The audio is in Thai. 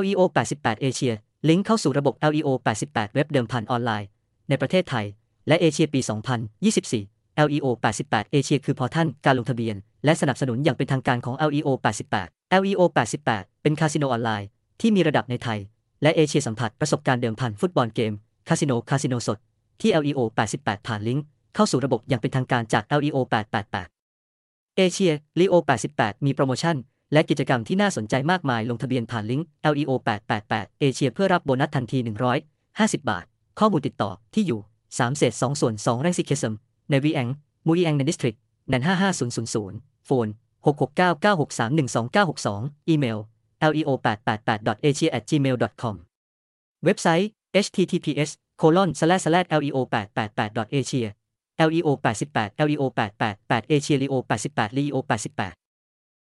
LEO 88 Asia ลิงก์เข้าสู่ระบบ LEO 88 เว็บเดิมพันออนไลน์ ในประเทศไทย และเอเชียปี 2024 LEO 88 Asia คือพอร์ทัลการลงทะเบียน และสนับสนุนอย่างเป็นทางการของ LEO 88 LEO 88 เป็นคาสิโนออนไลน์ ที่มีระดับในไทย และเอเชียสัมผัสประสบการณ์เดิมพันฟุตบอลเกม คาสิโน คาสิโนสด ที่ LEO 88 ผ่านลิงก์เข้าสู่ระบบอย่างเป็นทางการจาก LEO 888 เอเชีย LEO 88 มีโปรโมชั่น และกิจกรรมที่น่าสนใจมากมายลงทะเบียนผ่านลิงก์ LEO 888เอเชียเพื่อรับโบนัสทันที 150 บาท ข้อมูลติดต่อที่อยู่ 3 เศษ 2 ส่วน2แรงซิเคสมในวีแองมูอีแองในดิสทริกนัน55000 โฟน 66996312962 อีเมล leo 888 asia gmail com เว็บไซต์ https colon slash slash leo 888 asia leo 88 leo 888 asia leo 88 leo 88